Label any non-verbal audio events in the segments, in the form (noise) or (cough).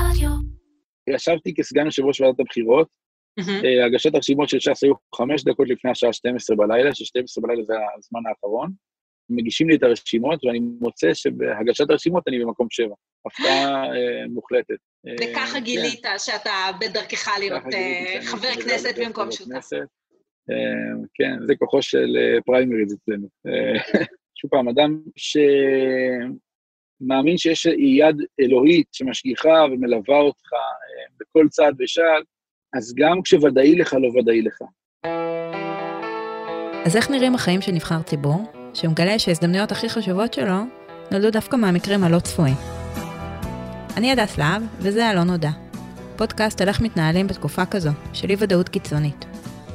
רדיו. ישבתי כסגן יושב ראש ועדת הבחירות, אה, הגשת הרשימות של ש"ס היו חמש דקות לפני השעה 12 בלילה, ש-12 בלילה זה הזמן האחרון. מגישים לי את הרשימות, ואני מוצא שבהגשת הרשימות אני במקום שבע. הפתעה אה, מוחלטת. אה, וככה כן, גילית שאתה בדרכך להיות חבר כנסת במקום שותף. כן, זה כוחו של פריימריז אצלנו. (laughs) שוב פעם, אדם שמאמין שיש יד אלוהית שמשגיחה ומלווה אותך אה, בכל צעד ושעל, אז גם כשוודאי לך, לא ודאי לך. אז איך נראים החיים של נבחר ציבור, שמגלה שההזדמנויות הכי חשובות שלו נולדו דווקא מהמקרים הלא צפויים? אני הדס להב, וזה הלא נודע. פודקאסט על איך מתנהלים בתקופה כזו, של אי ודאות קיצונית.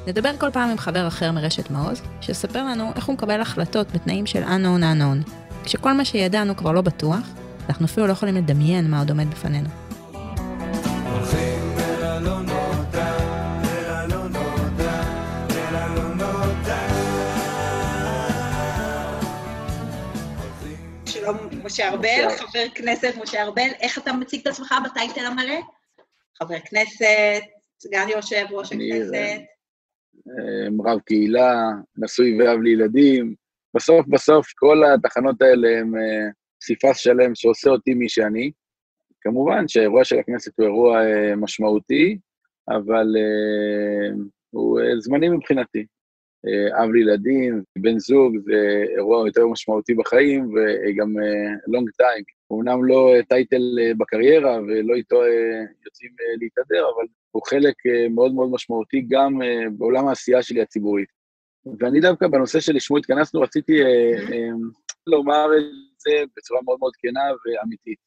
נדבר כל פעם עם חבר אחר מרשת מעוז, שיספר לנו איך הוא מקבל החלטות בתנאים של unknown unknown, כשכל מה שידענו כבר לא בטוח, אנחנו אפילו לא יכולים לדמיין מה עוד עומד בפנינו. הולכים אל הלא נודע, אל הלא נודע, אל הלא נודע. שלום, משה ארבל. חבר כנסת משה ארבל, איך אתה מציג את עצמך בטייטל המלא? חבר כנסת, סגן יושב ראש הכנסת. אה, רב קהילה, נשוי ואב לילדים. בסוף בסוף כל התחנות האלה הם אה, פסיפס שלם שעושה אותי מי שאני. כמובן שהאירוע של הכנסת הוא אירוע אה, משמעותי, אבל אה, הוא זמני מבחינתי. אב לילדים, בן זוג, זה אירוע יותר משמעותי בחיים, וגם לונג טיים. אמנם לא טייטל בקריירה ולא איתו יוצאים להתהדר, אבל הוא חלק מאוד מאוד משמעותי גם בעולם העשייה שלי הציבורית. ואני דווקא בנושא שלשמו התכנסנו, רציתי אה, אה, לומר את זה בצורה מאוד מאוד כנה ואמיתית.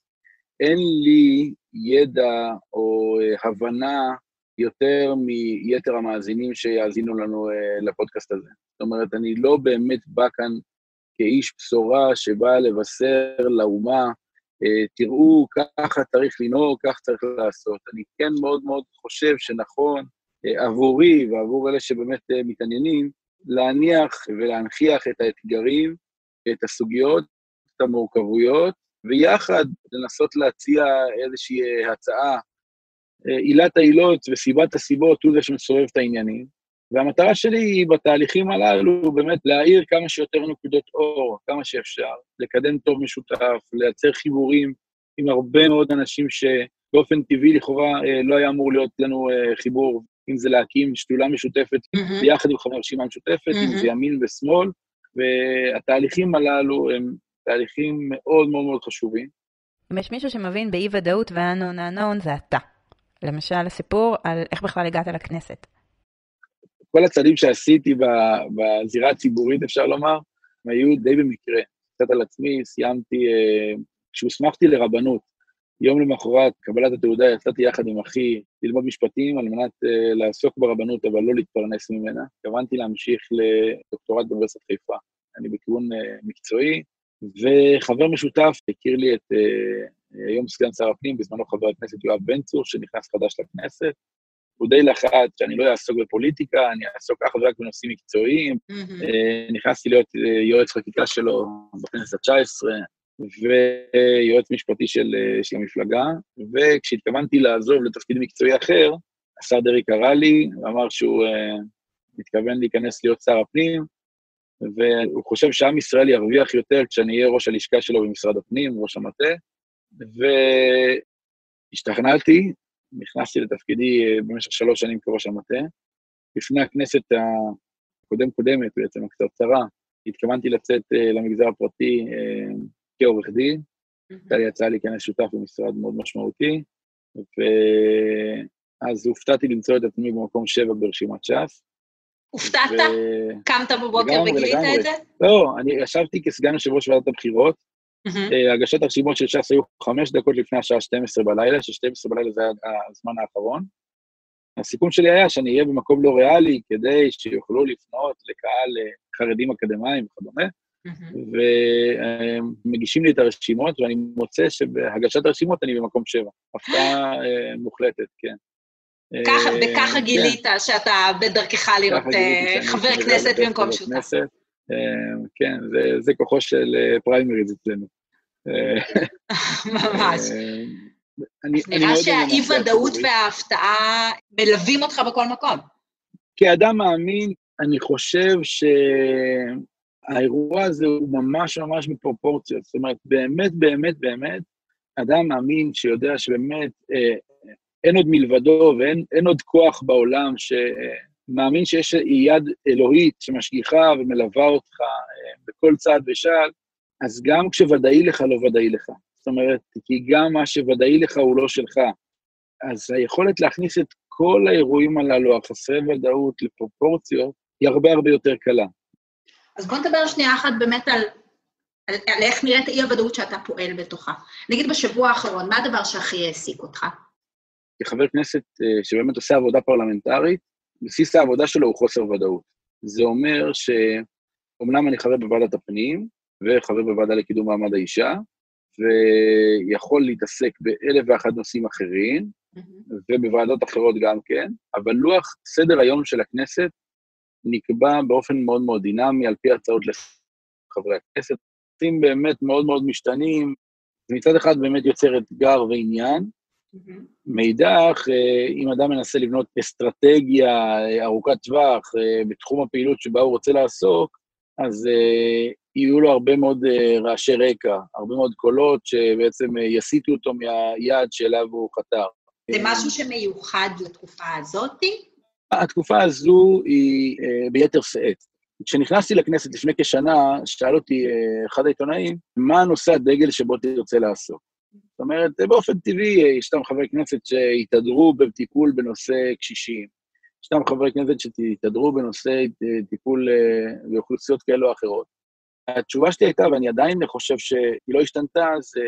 אין לי ידע או אה, הבנה יותר מיתר המאזינים שיאזינו לנו לפודקאסט הזה. זאת אומרת, אני לא באמת בא כאן כאיש בשורה שבא לבשר לאומה, תראו, ככה צריך לנהוג, כך צריך לעשות. אני כן מאוד מאוד חושב שנכון עבורי ועבור אלה שבאמת מתעניינים, להניח ולהנכיח את האתגרים, את הסוגיות, את המורכבויות, ויחד לנסות להציע איזושהי אה, הצעה. אה, עילת העילות וסיבת הסיבות הוא זה שמסובב את העניינים. והמטרה שלי היא בתהליכים הללו באמת להאיר כמה שיותר נקודות אור, כמה שאפשר, לקדם טוב משותף, לייצר חיבורים עם הרבה מאוד אנשים שבאופן טבעי לכאורה אה, לא היה אמור להיות לנו חיבור, אם זה להקים שדולה משותפת מהמם. ביחד עם חברי הרשימה המשותפת, אם מהמם. זה ימין ושמאל, והתהליכים הללו הם תהליכים מאוד מאוד מאוד חשובים. אם יש מישהו שמבין באי ודאות ו-unknown unknown זה אתה. למשל, הסיפור על איך בכלל הגעת לכנסת. כל הצעדים שעשיתי בזירה הציבורית, אפשר לומר, היו די במקרה. קצת על עצמי, סיימתי, אה, כשהוסמכתי לרבנות, יום למחרת קבלת התעודה יצאתי יחד עם אחי ללמוד משפטים על מנת אה, לעסוק ברבנות, אבל לא להתפרנס ממנה. התכוונתי להמשיך לדוקטורט באוניברסיטת חיפה. אני בכיוון אה, מקצועי, וחבר משותף הכיר לי את אה, היום סגן שר הפנים, בזמנו חבר הכנסת יואב בן צור, שנכנס חדש לכנסת. הוא די לחץ שאני לא אעסוק בפוליטיקה, אני אעסוק אך ורק בנושאים מקצועיים. מהמם. אה, נכנסתי להיות אה, יועץ חקיקה שלו בכנסת ה-19, ויועץ משפטי של, אה, של המפלגה, וכשהתכוונתי לעזוב לתפקיד מקצועי אחר, השר דרעי קרא לי ואמר שהוא אה, מתכוון להיכנס להיות שר הפנים, והוא חושב שעם ישראל ירוויח יותר כשאני אהיה ראש הלשכה שלו במשרד הפנים, ראש המטה, והשתכנעתי, נכנסתי לתפקידי אה, במשך שלוש שנים כראש המטה. לפני הכנסת הקודם-קודמת, בעצם הקצרצרה, התכוונתי לצאת אה, למגזר הפרטי אה, כעורך דין. הייתה לי הצעה להיכנס שותף במשרד מאוד משמעותי, ואז הופתעתי למצוא את עצמי במקום שבע ברשימת ש"ס. הופתעת? ו- קמת בבוקר וגילית. את זה? לא, אני ישבתי כסגן יושב ראש ועדת הבחירות. אה, הגשת הרשימות של ש"ס היו חמש דקות לפני השעה 12 בלילה, ש-12 בלילה זה היה הזמן האחרון. הסיכום שלי היה שאני אהיה במקום לא ריאלי, כדי שיוכלו לפנות לקהל אה, חרדים אקדמאים וכדומה. ומגישים לי את הרשימות, ואני מוצא שבהגשת הרשימות אני במקום שבע. הפתעה אה, מוחלטת, כן. ככה, אה, וככה כן. גילית שאתה בדרכך להיות אה, חבר כנסת במקום שותף. כן, זה- כוחו של פריימריז אצלנו. ממש. אה, נראה שהאי-ודאות. וההפתעה מלווים אותך בכל מקום. כאדם מאמין, אני חושב שהאירוע הזה הוא ממש ממש בפרופורציות. זאת אומרת, באמת, באמת, באמת, אדם מאמין שיודע שבאמת אה, אין עוד מלבדו ואין אין עוד כוח בעולם שמאמין שיש יד אלוהית שמשגיחה ומלווה אותך אה, בכל צעד ושעל, אז גם כשוודאי לך, לא ודאי לך. זאת אומרת, כי גם מה שוודאי לך הוא לא שלך. אז היכולת להכניס את כל האירועים הללו, החסרי ודאות, לפרופורציות, היא הרבה הרבה יותר קלה. אז בוא נדבר שנייה אחת באמת על, על, על איך נראית האי-הוודאות שאתה פועל בתוכה. נגיד בשבוע האחרון, מה הדבר שהכי העסיק אותך? כחבר כנסת אה, שבאמת עושה עבודה פרלמנטרית, בסיס העבודה שלו הוא חוסר ודאות. זה אומר שאומנם אני חבר בוועדת הפנים וחבר בוועדה לקידום מעמד האישה, ויכול להתעסק באלף ואחד נושאים אחרים, ובוועדות אחרות גם כן, אבל לוח סדר היום של הכנסת נקבע באופן מאוד מאוד דינמי, על פי הצעות לחברי הכנסת. נושאים באמת מאוד מאוד משתנים, מצד אחד באמת יוצר אתגר ועניין, מאידך, אה, אם אדם מנסה לבנות אסטרטגיה אה, ארוכת טווח אה, בתחום הפעילות שבה הוא רוצה לעסוק, אז יהיו לו הרבה מאוד רעשי רקע, הרבה מאוד קולות שבעצם יסיטו אותו מהיעד שאליו הוא חתר. זה משהו שמיוחד לתקופה הזאתי? התקופה הזו היא אה, ביתר שאת. כשנכנסתי לכנסת לפני כשנה, שאל אותי אה, אחד העיתונאים, מה הנושא הדגל שבו תרצה לעסוק? זאת אומרת, באופן טבעי, אה, ישנם חברי כנסת שהתהדרו בטיפול בנושא קשישים, ישנם חברי כנסת שהתהדרו בנושא אה, טיפול אה, באוכלוסיות כאלו או אחרות. התשובה שלי הייתה, ואני עדיין חושב שהיא לא השתנתה, זה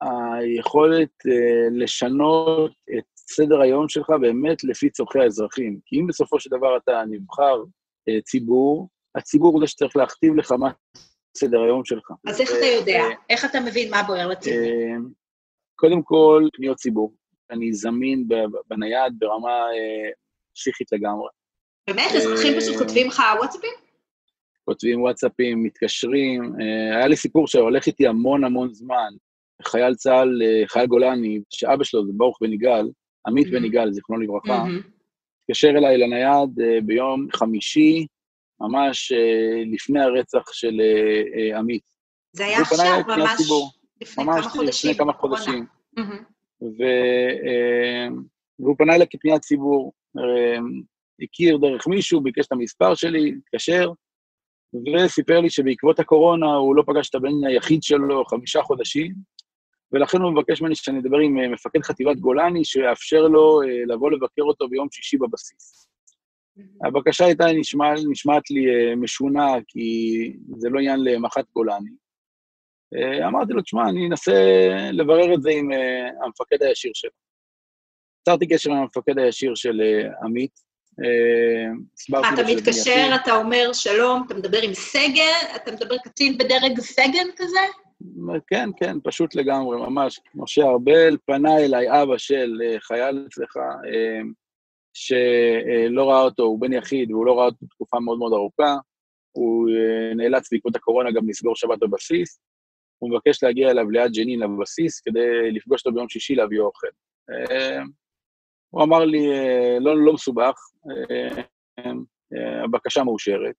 היכולת אה, לשנות את סדר היום שלך באמת לפי צורכי האזרחים. כי אם בסופו של דבר אתה נבחר אה, ציבור, הציבור הוא זה שצריך להכתיב לך מה סדר היום שלך. אז איך אתה יודע? איך אתה מבין מה בוער לציבור? אה, קודם כל, פניות ציבור. אני זמין בנייד ברמה אה, פסיכית לגמרי. באמת? אזרחים אה, פשוט כותבים לך וואטסאפים? כותבים וואטסאפים, מתקשרים. אה, היה לי סיפור שהולך איתי המון המון זמן. חייל צה"ל, אה, חייל גולני, שאבא שלו זה ברוך בן יגאל, עמית. בן יגאל, זיכרונו לברכה, מהמם. התקשר אליי לנייד אה, ביום חמישי, ממש אה, לפני הרצח של עמית. זה היה עכשיו, ממש ציבור. לפני ממש כמה חודשים. לפני כמה. חודשים. ו, אה, והוא פנה אליי כפניית ציבור. הכיר דרך מישהו, ביקש את המספר שלי, התקשר, וסיפר לי שבעקבות הקורונה הוא לא פגש את הבן היחיד שלו חמישה חודשים, ולכן הוא מבקש ממני שאני אדבר עם אה, מפקד חטיבת גולני, שיאפשר לו אה, לבוא לבקר אותו ביום שישי בבסיס. הבקשה הייתה נשמע, נשמעת לי אה, משונה, כי זה לא עניין למח"ט גולני. אמרתי לו, תשמע, אני אנסה לברר את זה עם המפקד הישיר שלו. יצרתי קשר עם המפקד הישיר של עמית. אתה מתקשר. אתה אומר שלום, אתה מדבר עם סגן, אתה מדבר קצין בדרג סגן כזה? כן, כן, פשוט לגמרי, ממש. משה ארבל פנה אליי, אבא של אה, חייל אצלך, אה, שלא ראה אותו, הוא בן יחיד, והוא לא ראה אותו תקופה מאוד מאוד ארוכה. הוא אה, נאלץ בעקבות הקורונה גם לסגור שבת בבסיס. הוא מבקש להגיע אליו ליד ג'נין לבסיס כדי לפגוש אותו ביום שישי להביא אוכל. הוא אמר לי, לא, לא מסובך, הבקשה מאושרת.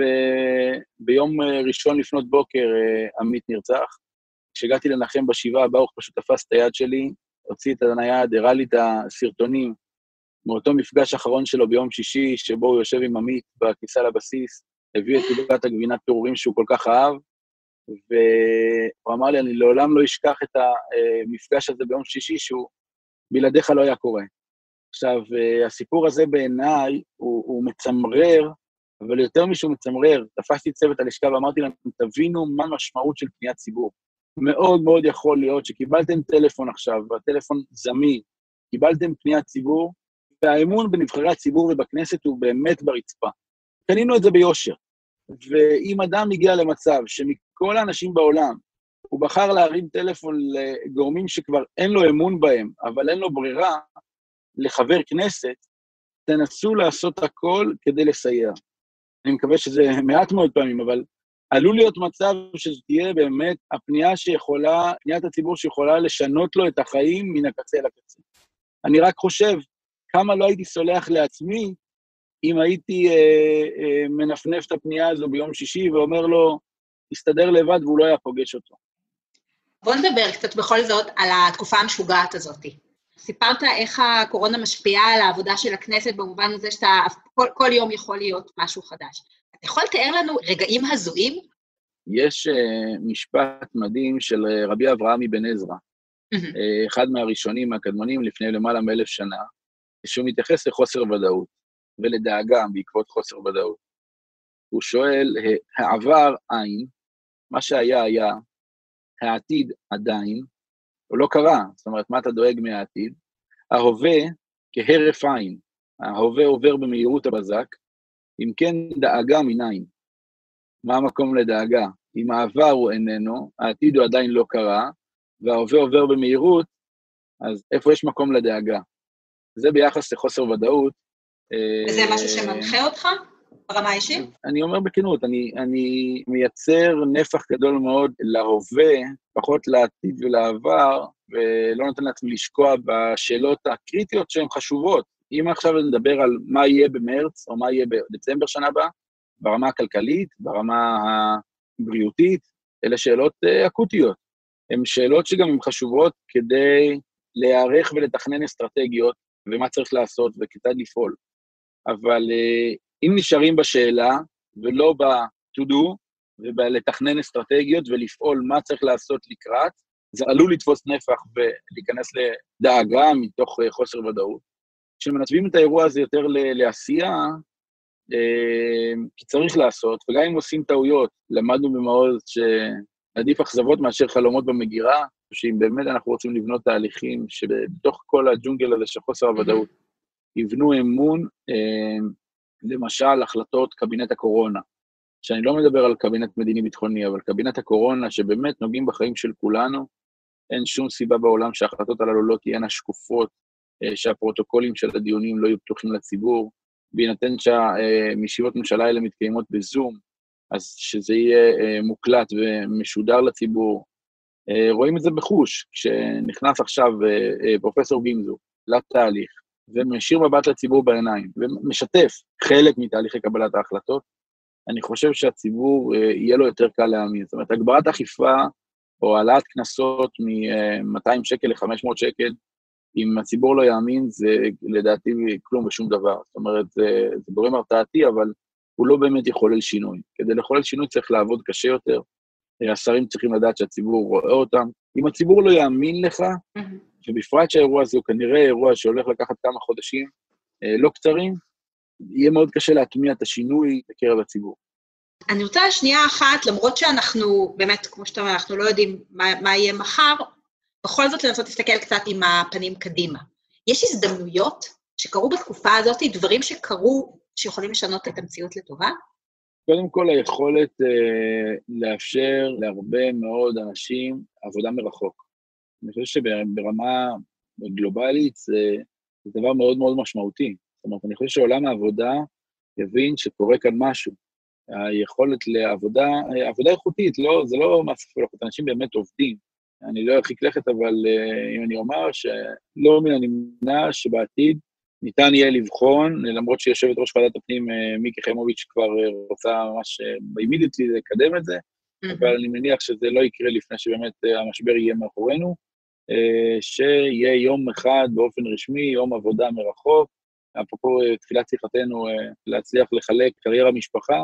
אה, וביום אה, ראשון לפנות בוקר אה, עמית נרצח. כשהגעתי לנחם בשבעה, ברוך פשוט תפס את היד שלי, הוציא את הנייד, הראה לי את הסרטונים מאותו מפגש אחרון שלו ביום שישי, שבו הוא יושב עם עמית בכניסה לבסיס, הביא את עוגת הגבינת פירורים שהוא כל כך אהב, והוא אמר לי, אני לעולם לא אשכח את המפגש הזה ביום שישי, שהוא בלעדיך לא היה קורה. עכשיו, אה, הסיפור הזה בעיניי הוא, הוא מצמרר, אבל יותר משהוא מצמרר, תפסתי צוות הלשכה ואמרתי להם, תבינו מה המשמעות של פניית ציבור. מאוד מאוד יכול להיות שקיבלתם טלפון עכשיו, והטלפון זמין, קיבלתם פניית ציבור, והאמון בנבחרי הציבור ובכנסת הוא באמת ברצפה. קנינו את זה ביושר. ואם אדם הגיע למצב שמכל האנשים בעולם, הוא בחר להרים טלפון לגורמים שכבר אין לו אמון בהם, אבל אין לו ברירה, לחבר כנסת, תנסו לעשות הכל כדי לסייע. אני מקווה שזה מעט מאוד פעמים, אבל עלול להיות מצב שזו תהיה באמת הפנייה שיכולה, פניית הציבור שיכולה לשנות לו את החיים מן הקצה אל הקצה. אני רק חושב כמה לא הייתי סולח לעצמי אם הייתי אה, אה, מנפנף את הפנייה הזו ביום שישי ואומר לו, תסתדר לבד והוא לא היה פוגש אותו. בוא נדבר קצת בכל זאת על התקופה המשוגעת הזאת. סיפרת איך הקורונה משפיעה על העבודה של הכנסת במובן הזה שאתה, כל, כל יום יכול להיות משהו חדש. אתה יכול לתאר לנו רגעים הזויים? יש uh, משפט מדהים של uh, רבי אברהם אבן עזרא, uh, אחד מהראשונים, הקדמונים, לפני למעלה מאלף שנה, שהוא מתייחס לחוסר ודאות ולדאגה בעקבות חוסר ודאות. הוא שואל, העבר אין, מה שהיה היה, העתיד עדיין, הוא לא קרה, זאת אומרת, מה אתה דואג מהעתיד? ההווה כהרף עין, ההווה עובר במהירות הבזק, אם כן דאגה מניין. מה המקום לדאגה? אם העבר הוא איננו, העתיד הוא עדיין לא קרה, וההווה עובר במהירות, אז איפה יש מקום לדאגה? זה ביחס לחוסר ודאות. וזה אה, משהו שמנחה אותך ברמה האישית? אני אומר בכנות, אני, אני מייצר נפח גדול מאוד להווה, פחות לעתיד ולעבר, ולא נותן לעצמי לשקוע בשאלות הקריטיות שהן חשובות. אם עכשיו נדבר על מה יהיה במרץ, או מה יהיה בדצמבר שנה הבאה, ברמה הכלכלית, ברמה הבריאותית, אלה שאלות uh, אקוטיות. הן שאלות שגם הן חשובות כדי להיערך ולתכנן אסטרטגיות, ומה צריך לעשות וכיצד לפעול. אבל uh, אם נשארים בשאלה, ולא ב-to do, ובלתכנן אסטרטגיות ולפעול מה צריך לעשות לקראת, זה עלול לתפוס נפח ולהיכנס לדאגה מתוך uh, חוסר ודאות. כשמנתבים את האירוע הזה יותר לעשייה, uh, כי צריך לעשות, וגם אם עושים טעויות, למדנו במעוז שעדיף אכזבות מאשר חלומות במגירה, שאם באמת אנחנו רוצים לבנות תהליכים שבתוך כל הג'ונגל הזה של חוסר הוודאות, יבנו אמון, uh, למשל, החלטות קבינט הקורונה, שאני לא מדבר על קבינט מדיני-ביטחוני, אבל קבינט הקורונה, שבאמת נוגעים בחיים של כולנו, אין שום סיבה בעולם שההחלטות הללו לא תהיינה שקופות, שהפרוטוקולים של הדיונים לא יהיו פתוחים לציבור, בהינתן שהמישיבות ממשלה האלה מתקיימות בזום, אז שזה יהיה מוקלט ומשודר לציבור. רואים את זה בחוש, כשנכנס עכשיו פרופסור גמזו לתהליך, ומשאיר מבט לציבור בעיניים, ומשתף חלק מתהליכי קבלת ההחלטות, אני חושב שהציבור יהיה לו יותר קל להאמין. זאת אומרת, הגברת אכיפה או העלאת קנסות מ-200 שקל ל-500 שקל, אם הציבור לא יאמין, זה לדעתי כלום ושום דבר. זאת אומרת, זה, זה גורם הרתעתי, אבל הוא לא באמת יחולל שינוי. כדי לחולל שינוי צריך לעבוד קשה יותר, השרים צריכים לדעת שהציבור רואה אותם. אם הציבור לא יאמין לך, ובפרט שהאירוע הזה הוא כנראה אירוע שהולך לקחת כמה חודשים לא קצרים, יהיה מאוד קשה להטמיע את השינוי בקרב הציבור. אני רוצה שנייה אחת, למרות שאנחנו, באמת, כמו שאתה אומר, אנחנו לא יודעים מה, מה יהיה מחר, בכל זאת לנסות להסתכל קצת עם הפנים קדימה. יש הזדמנויות שקרו בתקופה הזאת, דברים שקרו, שיכולים לשנות את המציאות לטובה? קודם כל, היכולת אה, לאפשר להרבה מאוד אנשים עבודה מרחוק. אני חושב שברמה גלובלית זה, זה דבר מאוד מאוד משמעותי. זאת אומרת, אני חושב שעולם העבודה יבין שקורה כאן משהו. היכולת לעבודה, עבודה איכותית, לא, זה לא מס כפולות, אנשים באמת עובדים. אני לא ארחיק לכת, אבל uh, אם אני אומר שלא מן הנמנע שבעתיד ניתן יהיה לבחון, למרות שיושבת ראש ועדת הפנים uh, מיקי חיימוביץ' כבר uh, רוצה ממש באימידיטלי לקדם את זה, mm-hmm. אבל אני מניח שזה לא יקרה לפני שבאמת המשבר יהיה מאחורינו, שיהיה יום אחד באופן רשמי, יום עבודה מרחוק, אפרופו uh, תחילת שיחתנו, uh, להצליח לחלק קריירה משפחה,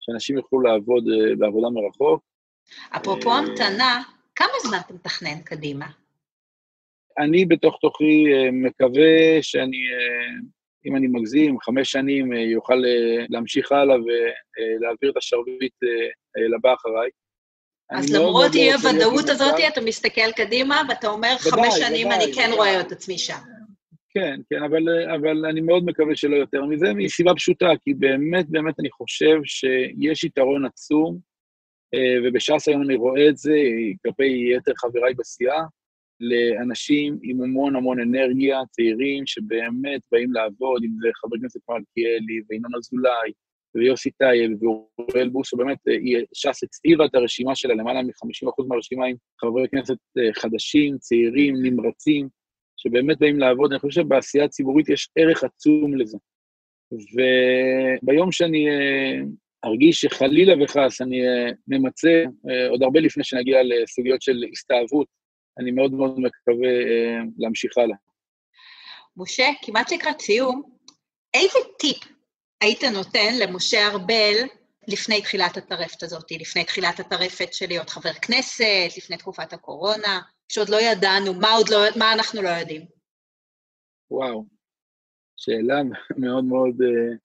שאנשים יוכלו לעבוד uh, בעבודה מרחוק. אפרופו המתנה, כמה זמן אתה מתכנן קדימה? אני בתוך תוכי מקווה שאני, אם אני מגזים, חמש שנים יוכל להמשיך הלאה ולהעביר את השרביט לבא אחריי. אז למרות אי הוודאות הזאת, אתה מסתכל קדימה ואתה אומר, חמש שנים אני כן רואה את עצמי שם. כן, כן, אבל, אבל אני מאוד מקווה שלא יותר מזה, מסיבה פשוטה, כי באמת, באמת אני חושב שיש יתרון עצום, ובש"ס היום אני רואה את זה כלפי יתר חבריי בסיעה, לאנשים עם המון המון אנרגיה, צעירים שבאמת באים לעבוד, אם זה חבר כנסת מלכיאלי וינון אזולאי, ויוסי טייל ואוריאל בוסו, באמת, אה, ש"ס הצעירה את הרשימה שלה, למעלה מ-50% מהרשימה עם חברי כנסת אה, חדשים, צעירים, נמרצים, שבאמת באים לעבוד. אני חושב שבעשייה הציבורית יש ערך עצום לזה. וביום שאני אה, ארגיש שחלילה וחס אני אה, ממצה, אה, עוד הרבה לפני שנגיע לסוגיות של הסתאבות, אני מאוד מאוד מקווה להמשיך הלאה. משה, כמעט לקראת סיום, איזה טיפ היית נותן למשה ארבל לפני תחילת הטרפת הזאת, לפני תחילת הטרפת של להיות חבר כנסת, לפני תקופת הקורונה, שעוד לא ידענו, מה עוד לא, מה אנחנו לא יודעים? וואו, שאלה מאוד מאוד uh,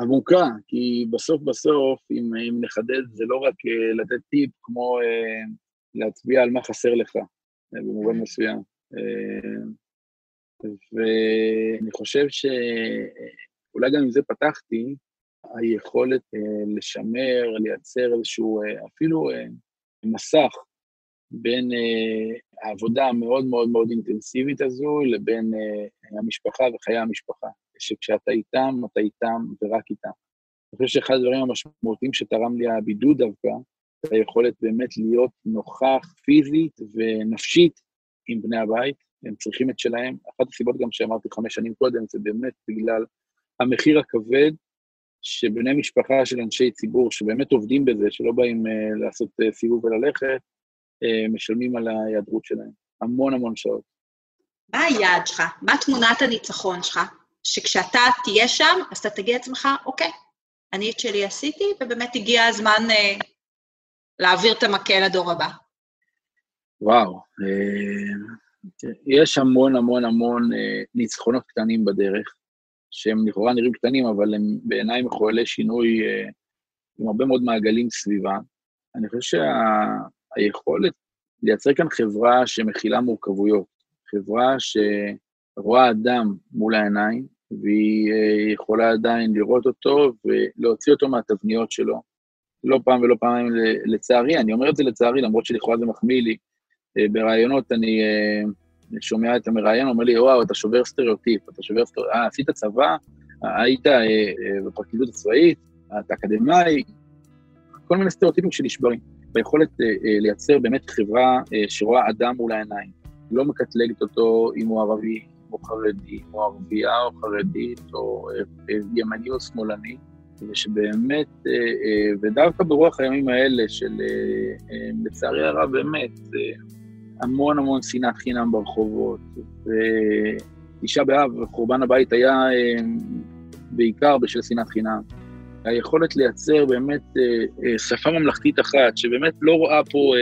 עמוקה, כי בסוף בסוף, אם, אם נחדד, זה לא רק uh, לתת טיפ, כמו uh, להצביע על מה חסר לך, uh, במובן מסוים. Uh, ואני חושב שאולי גם עם זה פתחתי, היכולת uh, לשמר, לייצר איזשהו, uh, אפילו uh, מסך בין uh, העבודה המאוד מאוד מאוד אינטנסיבית הזו לבין uh, המשפחה וחיי המשפחה. שכשאתה איתם, אתה איתם ורק איתם. אני חושב שאחד הדברים המשמעותיים שתרם לי הבידוד דווקא, זה היכולת באמת להיות נוכח פיזית ונפשית עם בני הבית, הם צריכים את שלהם. אחת הסיבות גם שאמרתי חמש שנים קודם, זה באמת בגלל המחיר הכבד שבני משפחה של אנשי ציבור, שבאמת עובדים בזה, שלא באים uh, לעשות uh, סיבוב וללכת, משלמים על ההיעדרות שלהם. המון המון שעות. מה היעד שלך? מה תמונת הניצחון שלך? שכשאתה תהיה שם, אז אתה תגיד לעצמך, אוקיי, אני את שלי עשיתי, ובאמת הגיע הזמן אה, להעביר את המקל לדור הבא. וואו, אה, יש המון המון המון אה, ניצחונות קטנים בדרך, שהם לכאורה נראים קטנים, אבל הם בעיניי מחוללי שינוי אה, עם הרבה מאוד מעגלים סביבה. אני חושב שהיכולת לייצר כאן חברה שמכילה מורכבויות, חברה שרואה אדם מול העיניים, והיא אה, יכולה עדיין לראות אותו ולהוציא אותו מהתבניות שלו. לא פעם ולא פעמיים לצערי, אני אומר את זה לצערי, למרות שלכאורה זה מחמיא לי. אה, בראיונות אני אה, שומע את המראיין, אומר לי, וואו, אתה שובר סטריאוטיפ, אתה שובר סטריאוטיפ, אה, עשית צבא, היית בפרקליטות הצבאית, אתה אקדמאי, כל מיני סטריאוטיפים שנשברים. ביכולת לייצר באמת חברה שרואה אדם מול העיניים, לא מקטלגת אותו אם הוא ערבי, או חרדי, או ערבייה, או חרדית, או ימני או שמאלני, ושבאמת, ודווקא ברוח הימים האלה של, לצערי הרב, באמת, המון המון שנאת חינם ברחובות, ותשעה באב, חורבן הבית היה בעיקר בשל שנאת חינם. היכולת לייצר באמת שפה ממלכתית אחת, שבאמת לא רואה פה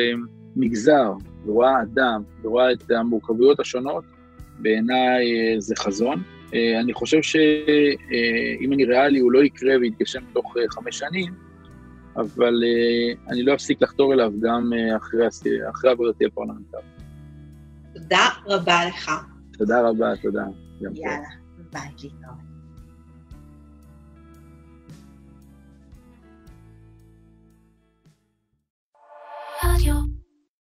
מגזר, ורואה אדם, ורואה את המורכבויות השונות, בעיניי זה חזון. אני חושב שאם אני ריאלי, הוא לא יקרה ויתגשם תוך חמש שנים, אבל אני לא אפסיק לחתור אליו גם אחרי, אחרי עבודתי הפרלמנטרית. תודה רבה לך. תודה רבה, תודה. יאללה, ביי, להתראות. Radio.